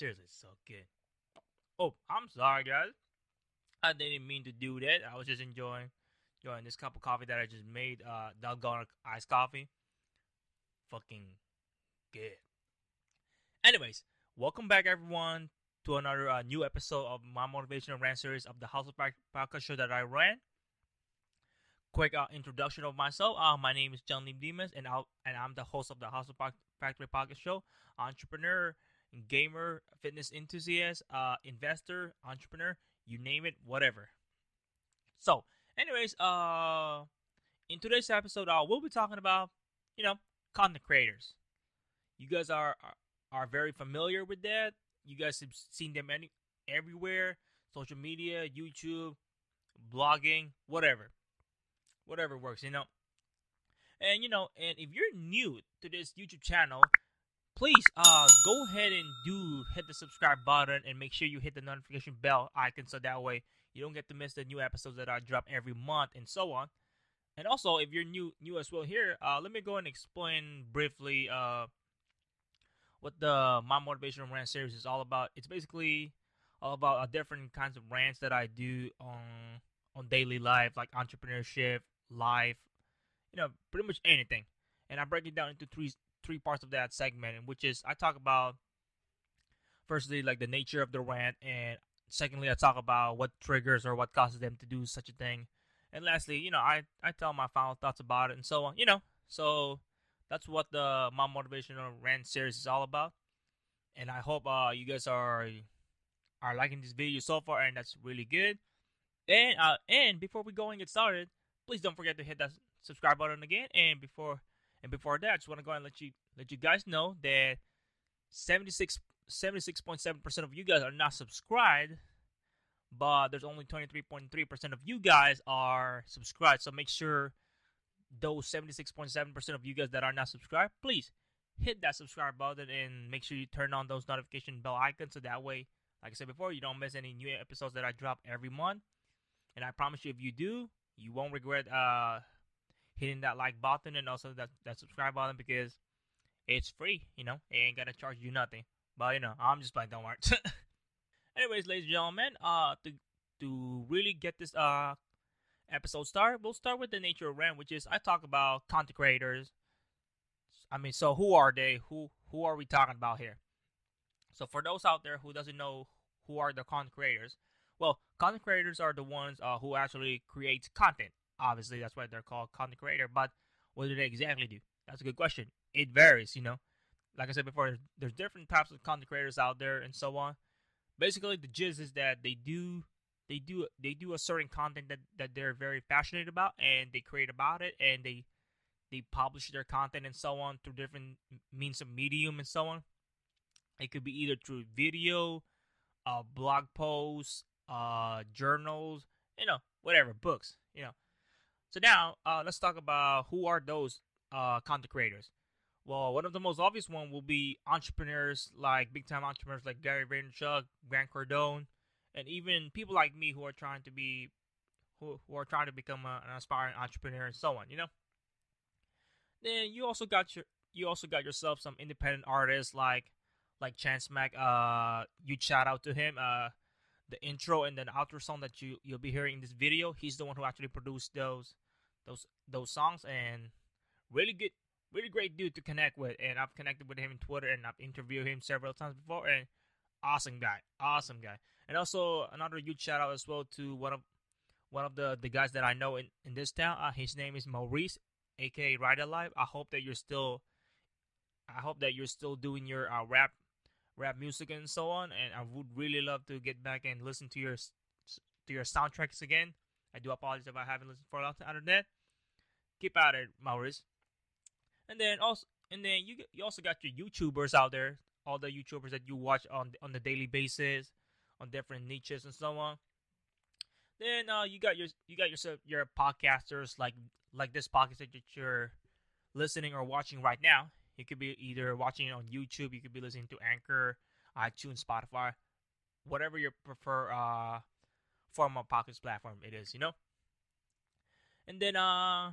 seriously, so good. Oh, I'm sorry, guys. I didn't mean to do that. I was just enjoying enjoying this cup of coffee that I just made. Uh, Dalgona iced coffee. Fucking good. Anyways, welcome back, everyone, to another uh, new episode of my motivational rant series of the House of Podcast show that I ran. Quick uh, introduction of myself. Uh, my name is John Lim Dimas, and, i and I'm the host of the Hustle Factory Podcast show, entrepreneur, gamer, fitness enthusiast, uh, investor, entrepreneur, you name it, whatever. So, anyways, uh, in today's episode, uh, we'll be talking about, you know, content creators. You guys are, are are very familiar with that. You guys have seen them any everywhere, social media, YouTube, blogging, whatever, whatever works, you know. And you know, and if you're new to this YouTube channel, please uh go ahead and do hit the subscribe button and make sure you hit the notification bell icon so that way you don't get to miss the new episodes that I drop every month and so on. And also, if you're new new as well here, uh, let me go and explain briefly uh what the my motivational rant series is all about. It's basically all about uh, different kinds of rants that I do on on daily life, like entrepreneurship, life, you know, pretty much anything. And I break it down into three three parts of that segment, which is I talk about firstly like the nature of the rant, and secondly I talk about what triggers or what causes them to do such a thing, and lastly, you know, I I tell my final thoughts about it and so on. You know, so that's what the my motivational rant series is all about, and I hope uh you guys are are liking this video so far, and that's really good. And uh and before we go and get started, please don't forget to hit that subscribe button again. And before and before that, I just want to go ahead and let you let you guys know that 76 76.7% of you guys are not subscribed, but there's only 23.3% of you guys are subscribed. So make sure those 76.7% of you guys that are not subscribed, please hit that subscribe button and make sure you turn on those notification bell icons so that way, like I said before, you don't miss any new episodes that I drop every month. And I promise you, if you do, you won't regret uh, hitting that like button and also that, that subscribe button because it's free, you know, it ain't gonna charge you nothing. But you know, I'm just playing, don't worry. Anyways, ladies and gentlemen, uh to to really get this uh episode start, we'll start with the nature of rant, which is I talk about content creators. I mean, so who are they? Who who are we talking about here? So for those out there who doesn't know who are the content creators, well, content creators are the ones uh, who actually create content. Obviously, that's why they're called content creator. But what do they exactly do? That's a good question. It varies, you know. Like I said before, there's, different types of content creators out there and so on. Basically, the gist is that they do they do they do a certain content that, that they're very passionate about and they create about it and they they publish their content and so on through different means of medium and so on. It could be either through video, uh, blog posts, uh, journals, you know, whatever, books, you know. So now, uh, let's talk about who are those uh, content creators. Well, one of the most obvious one will be entrepreneurs like big time entrepreneurs like Gary Vaynerchuk, Grant Cardone, and even people like me who are trying to be who, who are trying to become a, an aspiring entrepreneur and so on. You know. Then you also got your you also got yourself some independent artists like like Chance Mac. Uh, you shout out to him. Uh, the intro and then outro song that you you'll be hearing in this video. He's the one who actually produced those those those songs and really good really great dude to connect with and I've connected with him in Twitter and I've interviewed him several times before and awesome guy awesome guy and also another huge shout out as well to one of one of the the guys that I know in in this town uh, his name is Maurice aka Ride Alive I hope that you're still I hope that you're still doing your uh, rap rap music and so on. And I would really love to get back and listen to your to your soundtracks again. I do apologize if I haven't listened for a long time. Other than that, keep at it, Maurice. And then also, and then you you also got your YouTubers out there, all the YouTubers that you watch on on the daily basis, on different niches and so on. Then uh, you got your you got yourself your podcasters like like this podcast that you're listening or watching right now. You could be either watching it on YouTube, you could be listening to Anchor, iTunes, Spotify, whatever your prefer uh, form of platform it is, you know. And then uh,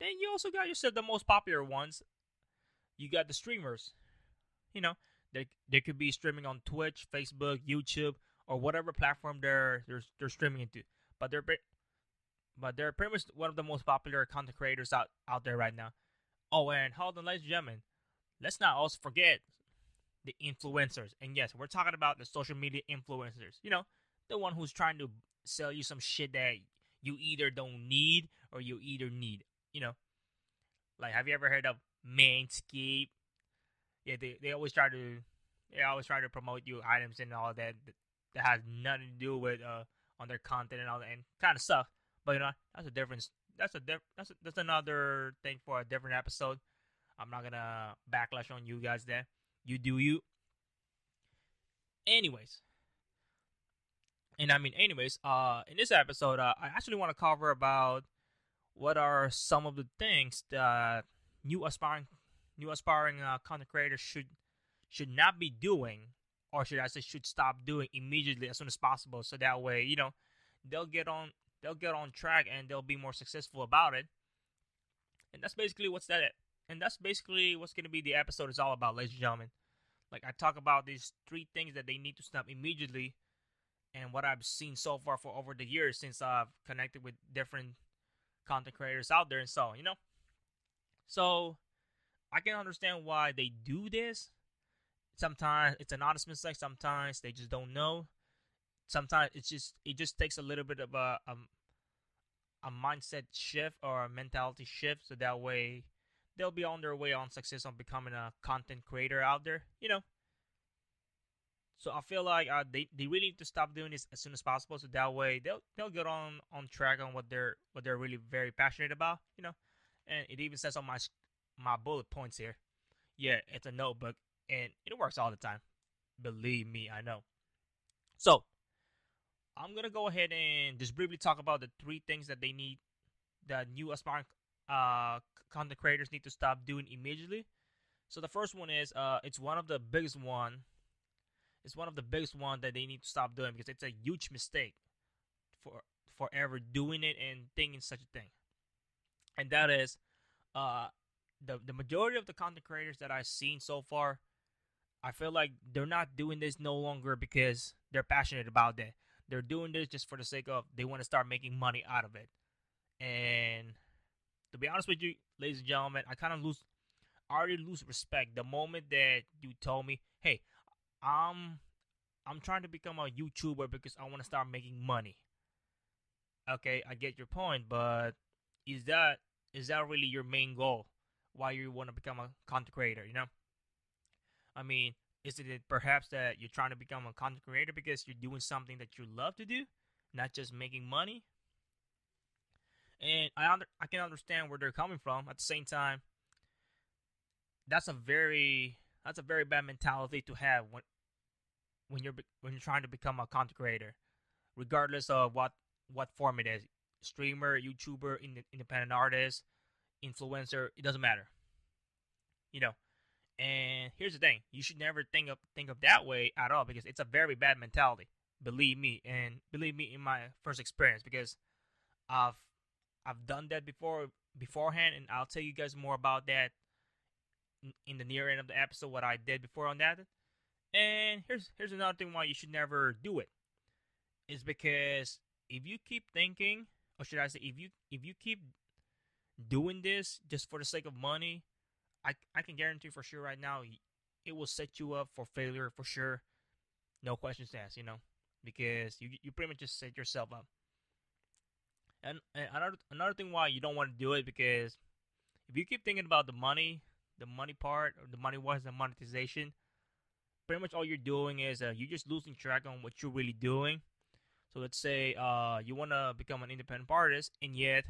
then you also got yourself the most popular ones, you got the streamers. You know, they they could be streaming on Twitch, Facebook, YouTube, or whatever platform they're they're they're streaming into. But they're but they're pretty much one of the most popular content creators out out there right now. Oh, and hold on, ladies and gentlemen, let's not also forget the influencers. And yes, we're talking about the social media influencers. You know, the one who's trying to sell you some shit that you either don't need or you either need. You know, like have you ever heard of Manscaped? Yeah, they, they always try to they always try to promote you items and all that that has nothing to do with uh on their content and all that and kind of stuff. But you know, that's a difference. That's a diff- that's a, that's another thing for a different episode. I'm not gonna backlash on you guys there. You do you. Anyways, and I mean, anyways, uh, in this episode, uh, I actually want to cover about what are some of the things that new aspiring new aspiring uh, content creators should should not be doing, or should I say should stop doing immediately as soon as possible, so that way you know they'll get on they'll get on track and they'll be more successful about it. And that's basically what's that. And that's basically what's gonna be the episode is all about, ladies and gentlemen. Like I talk about these three things that they need to stop immediately, and what I've seen so far for over the years since I've connected with different content creators out there and so you know. So I can understand why they do this. Sometimes it's an honest mistake. Sometimes they just don't know. Sometimes it's just it just takes a little bit of a a, a mindset shift or a mentality shift, so that way they'll be on their way on success on becoming a content creator out there. You know. So I feel like uh, they, they really need to stop doing this as soon as possible, so that way they'll they'll get on on track on what they're what they're really very passionate about. You know, and it even says on my my bullet points here. Yeah, it's a notebook and it works all the time. Believe me, I know. So, I'm gonna go ahead and just briefly talk about the three things that they need, that new aspiring uh, content creators need to stop doing immediately. So the first one is, uh, it's one of the biggest one. It's one of the biggest one that they need to stop doing because it's a huge mistake for forever doing it and thinking such a thing. And that is, uh, the the majority of the content creators that I've seen so far, I feel like they're not doing this no longer because they're passionate about that. They're doing this just for the sake of they want to start making money out of it. And to be honest with you, ladies and gentlemen, I kind of lose, I already lose respect the moment that you told me, "Hey, I'm, I'm trying to become a YouTuber because I want to start making money." Okay, I get your point, but is that is that really your main goal? why you want to become a content creator, you know? I mean, is it perhaps that you're trying to become a content creator because you're doing something that you love to do, not just making money? And I under, I can understand where they're coming from. At the same time, that's a very that's a very bad mentality to have when when you're when you're trying to become a content creator, regardless of what what form it is, streamer, YouTuber, independent artist, influencer, it doesn't matter. You know. And here's the thing, you should never think of think of that way at all because it's a very bad mentality. Believe me, and believe me in my first experience because I've I've done that before beforehand and I'll tell you guys more about that in the near end of the episode what I did before on that. And here's here's another thing why you should never do it. Is because if you keep thinking, or should I say, if you if you keep doing this just for the sake of money, I I can guarantee for sure right now it will set you up for failure for sure. No questions asked, you know, because you you pretty much just set yourself up. And, and another another thing why you don't want to do it because if you keep thinking about the money, the money part or the money wise the monetization, pretty much all you're doing is uh, you're just losing track on what you're really doing. So let's say uh, you want to become an independent artist, and yet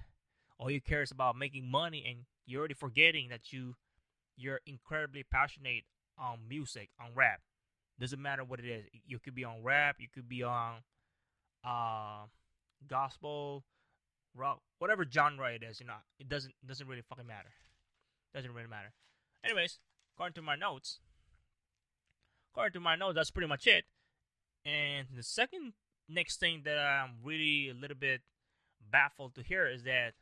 all you care is about making money and you're already forgetting that you you're incredibly passionate on music on rap. Doesn't matter what it is. You could be on rap you could be on uh gospel rock whatever genre it is you know it doesn't doesn't really fucking matter. Doesn't really matter anyways according to my notes according to my notes that's pretty much it and the second next thing that i'm really a little bit baffled to hear is that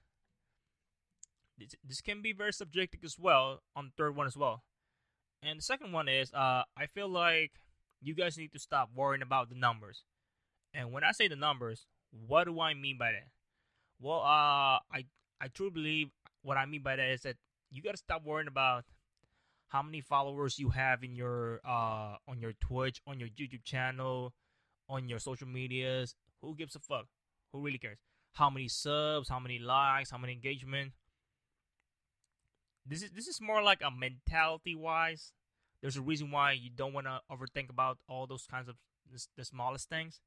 this, this can be very subjective as well on the third one as well. And the second one is uh, I feel like you guys need to stop worrying about the numbers. And when I say the numbers, what do I mean by that? Well, uh, I I truly believe what I mean by that is that you gotta stop worrying about how many followers you have in your uh on your Twitch, on your YouTube channel, on your social medias. Who gives a fuck? Who really cares? How many subs, how many likes, how many engagement? This is this is more like a mentality wise. There's a reason why you don't want to overthink about all those kinds of the, smallest things.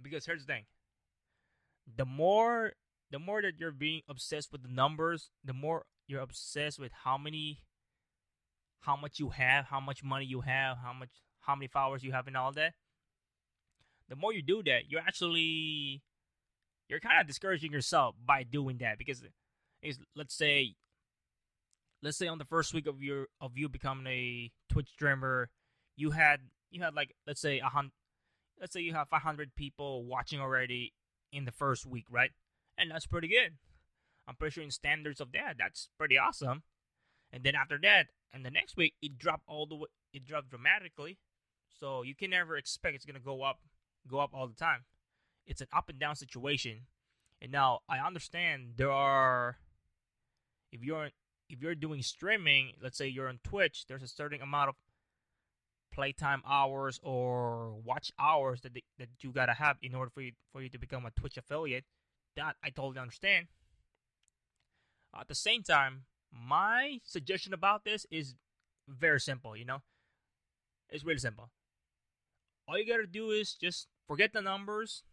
Because here's the thing. The more the more that you're being obsessed with the numbers, the more you're obsessed with how many how much you have, how much money you have, how much how many followers you have and all that. The more you do that, you're actually you're kind of discouraging yourself by doing that because is let's say let's say on the first week of your of you becoming a Twitch streamer, you had you had like let's say a hundred let's say you have 500 people watching already in the first week, right? And that's pretty good. I'm pretty sure in standards of that, that's pretty awesome. And then after that, and the next week, it dropped all the way, it dropped dramatically. So you can never expect it's gonna go up, go up all the time. It's an up and down situation. And now I understand there are, if you're if you're doing streaming, let's say you're on Twitch, there's a certain amount of playtime hours or watch hours that that you gotta have in order for you for you to become a Twitch affiliate. That I totally understand. At the same time, my suggestion about this is very simple. You know, it's really simple. All you gotta do is just forget the numbers,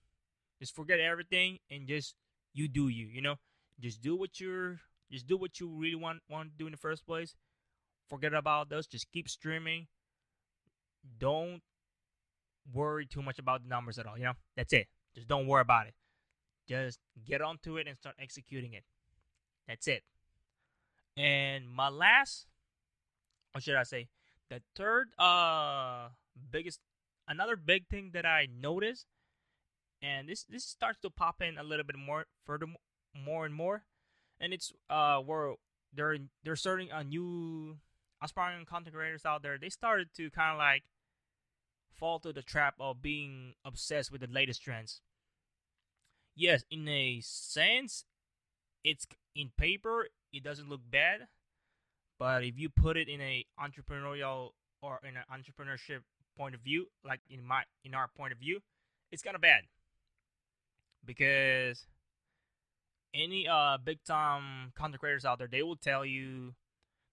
just forget everything, and just you do you. You know, just do what you're just do what you really want want to do in the first place. Forget about those. Just keep streaming. Don't worry too much about the numbers at all. You know, that's it. Just don't worry about it. Just get onto it and start executing it. That's it. And my last, or should I say, the third uh biggest another big thing that I noticed, and this this starts to pop in a little bit more further more and more and it's uh where they're they're starting a new aspiring content creators out there. They started to kind of like fall to the trap of being obsessed with the latest trends. Yes, in a sense, it's in paper it doesn't look bad, but if you put it in a entrepreneurial or in an entrepreneurship point of view, like in my in our point of view, it's kind of bad because any uh big time content creators out there, they will tell you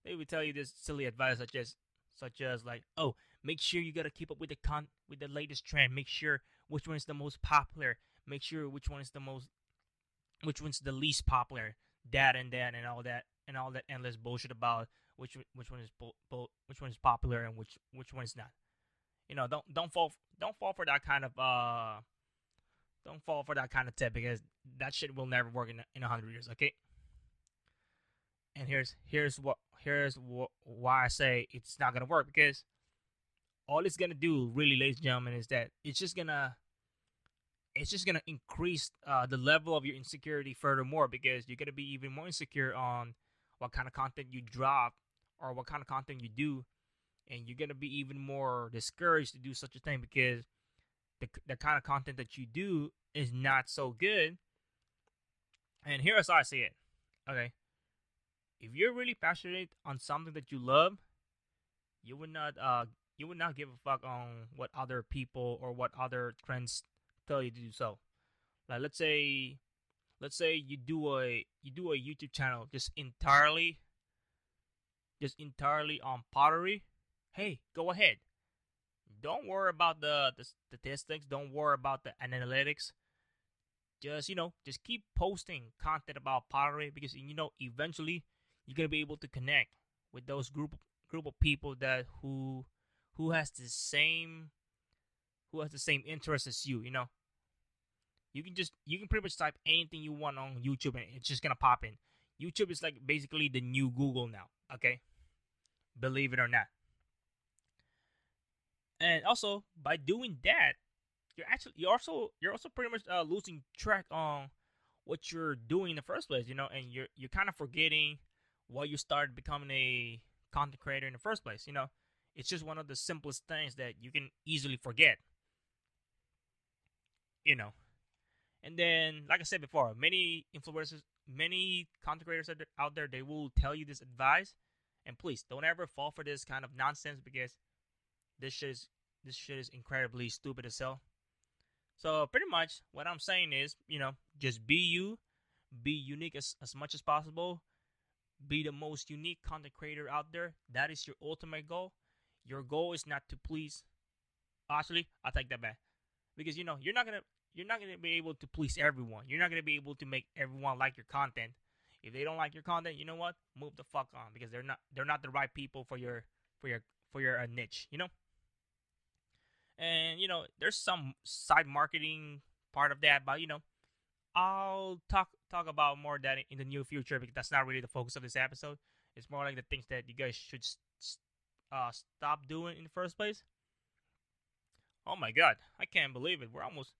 they will tell you this silly advice such as such as like, oh, make sure you gotta keep up with the con with the latest trend. Make sure which one is the most popular. Make sure which one is the most which one's the least popular. That and that and all that and all that endless bullshit about which which one is which one is popular and which which one is not. You know, don't don't fall don't fall for that kind of uh don't fall for that kind of tip because that shit will never work in in a hundred years. Okay. And here's here's what here's why I say it's not gonna work because all it's gonna do, really, ladies and gentlemen, is that it's just gonna it's just gonna increase uh, the level of your insecurity furthermore because you're gonna be even more insecure on what kind of content you drop or what kind of content you do, and you're gonna be even more discouraged to do such a thing because the, the kind of content that you do is not so good. And here's how I see it. Okay. If you're really passionate on something that you love, you would not uh you would not give a fuck on what other people or what other trends tell you to do so. Like let's say let's say you do a you do a YouTube channel just entirely just entirely on pottery. Hey, go ahead don't worry about the, the statistics. Don't worry about the analytics. Just you know, just keep posting content about pottery because you know eventually you're gonna be able to connect with those group group of people that who who has the same who has the same interest as you. You know, you can just you can pretty much type anything you want on YouTube and it's just gonna pop in. YouTube is like basically the new Google now. Okay, believe it or not. And also by doing that, you're actually you're also you're also pretty much uh, losing track on what you're doing in the first place, you know, and you're you're kind of forgetting why you started becoming a content creator in the first place. You know, it's just one of the simplest things that you can easily forget. You know, and then, like I said before, many influencers, many content creators out there, they will tell you this advice. And please don't ever fall for this kind of nonsense because this shit is this shit is incredibly stupid as hell. So pretty much what I'm saying is, you know, just be you, be unique as, as much as possible, be the most unique content creator out there. That is your ultimate goal. Your goal is not to please. Actually, I'll take that back. Because you know, you're not gonna you're not gonna be able to please everyone. You're not gonna be able to make everyone like your content. If they don't like your content, you know what? Move the fuck on because they're not they're not the right people for your for your for your uh, niche. You know. And you know, there's some side marketing part of that, but you know, I'll talk talk about more that in the near future because that's not really the focus of this episode. It's more like the things that you guys should uh, stop doing in the first place. Oh my god, I can't believe it. We're almost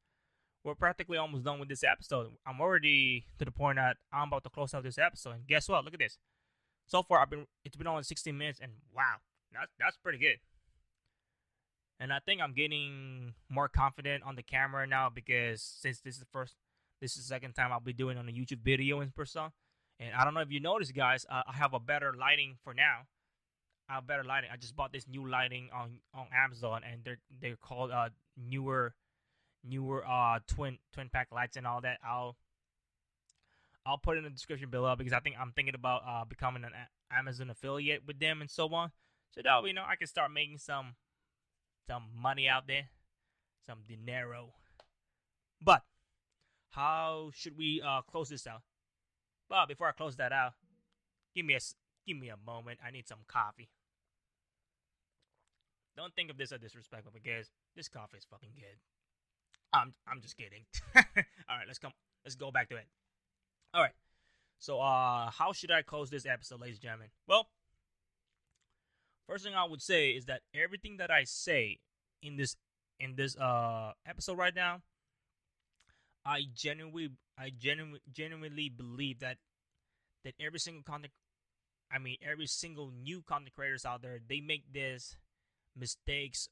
we're practically almost done with this episode. I'm already to the point that I'm about to close out this episode. And guess what? Look at this. So far, I've been it's been only 16 minutes, and wow, that's that's pretty good. And I think I'm getting more confident on the camera now because since this is the first, this is the second time I'll be doing on a YouTube video in person. And I don't know if you noticed, guys, uh, I have a better lighting for now. Have better lighting. I just bought this new lighting on on Amazon, and they're they're called uh Neewer Neewer uh twin twin pack lights and all that. I'll I'll put in the description below because I think I'm thinking about uh becoming an Amazon affiliate with them and so on. So that you know, I can start making some some money out there, some dinero. But how should we uh close this out? Well, before I close that out, give me a give me a moment. I need some coffee. Don't think of this as disrespectful because this coffee is fucking good. I'm I'm just kidding. All right, let's come. Let's go back to it. All right. So, uh, how should I close this episode, ladies and gentlemen? Well, first thing I would say is that everything that I say in this in this uh episode right now, I genuinely I genuinely genuinely believe that that every single content, I mean every single new content creators out there, they make this mistakes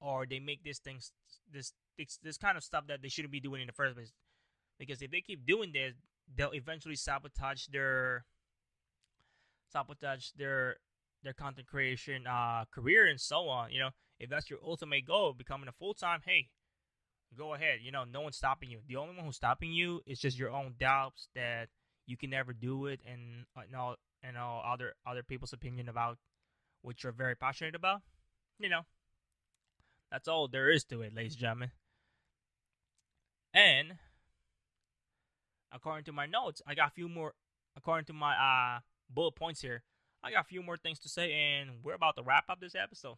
or they make these things this this, this kind of stuff that they shouldn't be doing in the first place. Because if they keep doing this, they'll eventually sabotage their sabotage their their content creation uh, career and so on. You know, if that's your ultimate goal, becoming a full time, hey, go ahead. You know, no one's stopping you. The only one who's stopping you is just your own doubts that you can never do it, and and all and all other other people's opinion about what you're very passionate about. You know, that's all there is to it, ladies and gentlemen. And according to my notes, I got a few more. According to my uh, bullet points here, I got a few more things to say, and we're about to wrap up this episode.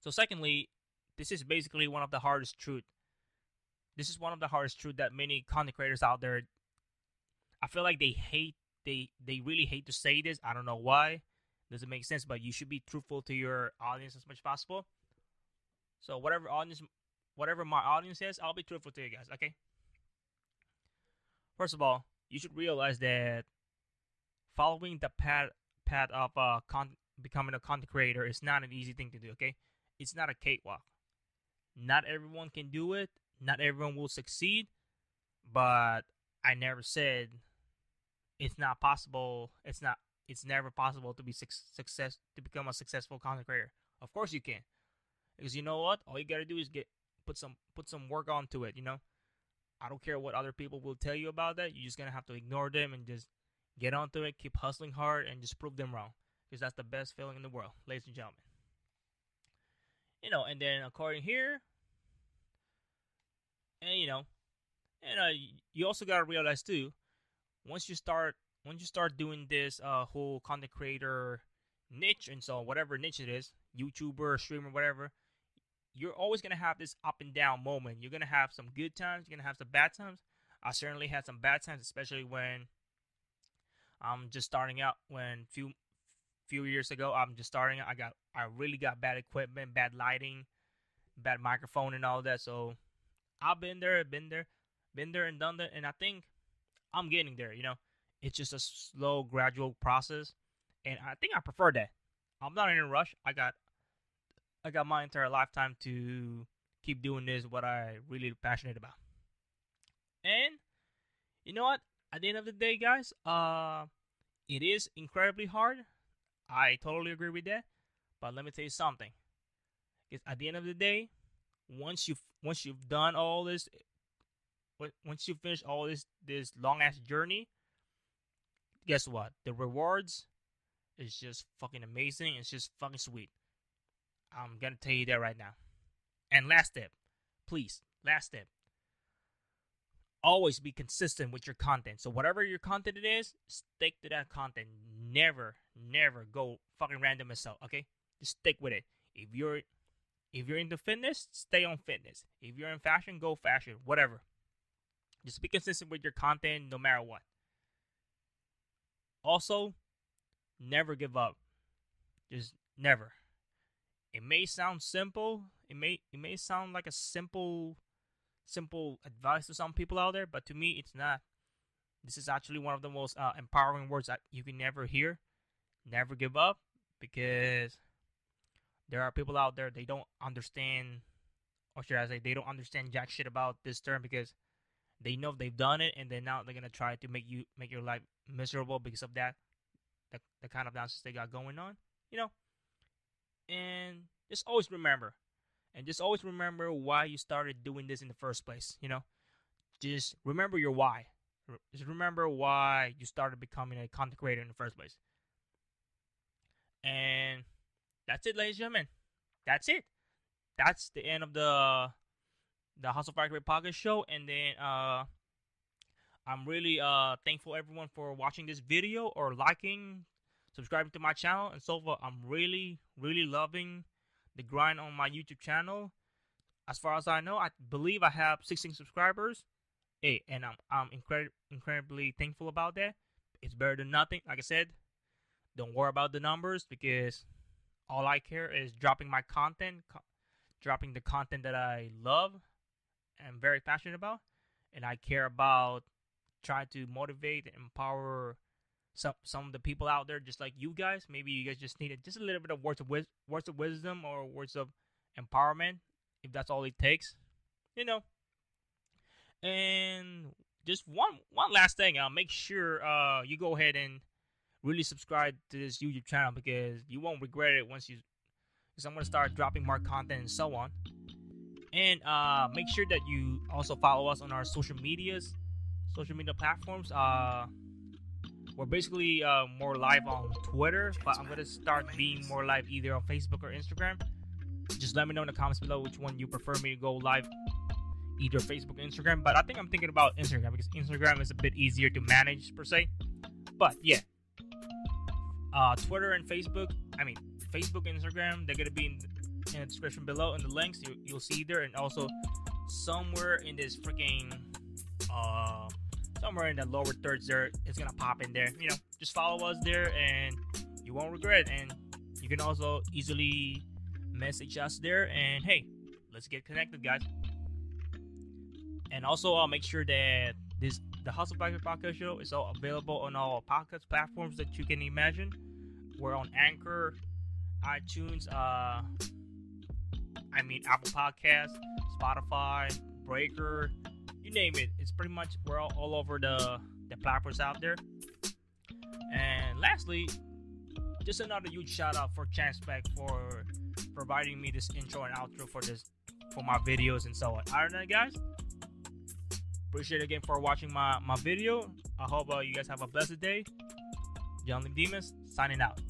So, secondly, this is basically one of the hardest truth. This is one of the hardest truth that many content creators out there. I feel like they hate. They they really hate to say this. I don't know why. Doesn't make sense, but you should be truthful to your audience as much as possible. So whatever audience whatever my audience says, I'll be truthful to you guys, okay? First of all, you should realize that following the path path of uh, con- becoming a content creator is not an easy thing to do, okay? It's not a cakewalk. Not everyone can do it. Not everyone will succeed, but I never said it's not possible. It's not. It's never possible to be su- success to become a successful content creator. Of course you can, because you know what? All you gotta do is get put some put some work onto it. You know, I don't care what other people will tell you about that. You're just gonna have to ignore them and just get onto it, keep hustling hard, and just prove them wrong. Because that's the best feeling in the world, ladies and gentlemen. You know, and then according here, and you know, and uh, you also gotta realize too, once you start once you start doing this uh whole content creator niche and so whatever niche it is, YouTuber, streamer, whatever, you're always gonna have this up and down moment. You're gonna have some good times. You're gonna have some bad times. I certainly had some bad times, especially when I'm just starting out. When few few years ago, I'm just starting. I got I really got bad equipment, bad lighting, bad microphone, and all that. So I've been there, been there, been there, and done that. And I think I'm getting there. You know, it's just a slow, gradual process. and I think I prefer that. I'm not in a rush. I got I got my entire lifetime to keep doing this what I really passionate about. And you know what? At the end of the day, guys, uh it is incredibly hard. I totally agree with that. But let me tell you something. Because at the end of the day, once you once you've done all this what once you finish all this this long ass journey, guess what? The rewards is just fucking amazing. It's just fucking sweet. I'm gonna tell you that right now. And last step, please, last step. Always be consistent with your content. So whatever your content it is, stick to that content. Never, never go fucking random yourself. Okay, just stick with it. If you're if you're into fitness, stay on fitness. If you're in fashion, go fashion. Whatever. Just be consistent with your content no matter what. Also, never give up. Just never. It may sound simple. It may it may sound like a simple simple advice to some people out there, but to me it's not. This is actually one of the most uh, empowering words that you can never hear. Never give up because there are people out there they don't understand or should I say they don't understand jack shit about this term because they know they've done it, and then now they're gonna try to make you make your life miserable because of that, the, the kind of nonsense they got going on, you know. And just always remember, and just always remember why you started doing this in the first place. You know, just remember your why. Just remember why you started becoming a content creator in the first place. And that's it, ladies and gentlemen. That's it. That's the end of the the Hustle Factory podcast show, and then uh, I'm really uh thankful everyone for watching this video or liking, subscribing to my channel, and so far I'm really really loving the grind on my YouTube channel. As far as I know, I believe I have 16 subscribers. Hey, and I'm I'm incredible incredibly thankful about that. It's better than nothing. Like I said, don't worry about the numbers because all I care is dropping my content, co- dropping the content that I love am very passionate about, and I care about trying to motivate and empower some some of the people out there, just like you guys. Maybe you guys just needed just a little bit of words of wis- words of wisdom or words of empowerment, if that's all it takes, you know. And just one one last thing, uh, make sure uh you go ahead and really subscribe to this YouTube channel because you won't regret it once you. Because I'm gonna start dropping more content and so on. And uh, make sure that you also follow us on our social medias, social media platforms. Uh, we're basically uh, more live on Twitter, but I'm gonna start being more live either on Facebook or Instagram. Just let me know in the comments below which one you prefer me to go live, either Facebook or Instagram. But I think I'm thinking about Instagram because Instagram is a bit easier to manage per se. But yeah, uh, Twitter and Facebook. I mean, Facebook, Instagram. They're gonna be in in the description below in the links you, you'll see there and also somewhere in this freaking uh somewhere in the lower thirds there it's gonna pop in there. You know just follow us there and you won't regret and you can also easily message us there and hey let's get connected guys. And also i'll uh, make sure that this the hustle Factory podcast show is all available on all podcast platforms that you can imagine. We're on anchor itunes uh I mean, Apple Podcasts, Spotify, Breaker, you name it. It's pretty much we're all, all over the the platforms out there. And lastly, just another huge shout out for Chance Beck for providing me this intro and outro for this for my videos and so on. Alright then guys. Appreciate again for watching my, my video. I hope uh, you guys have a blessed day. John Demas signing out.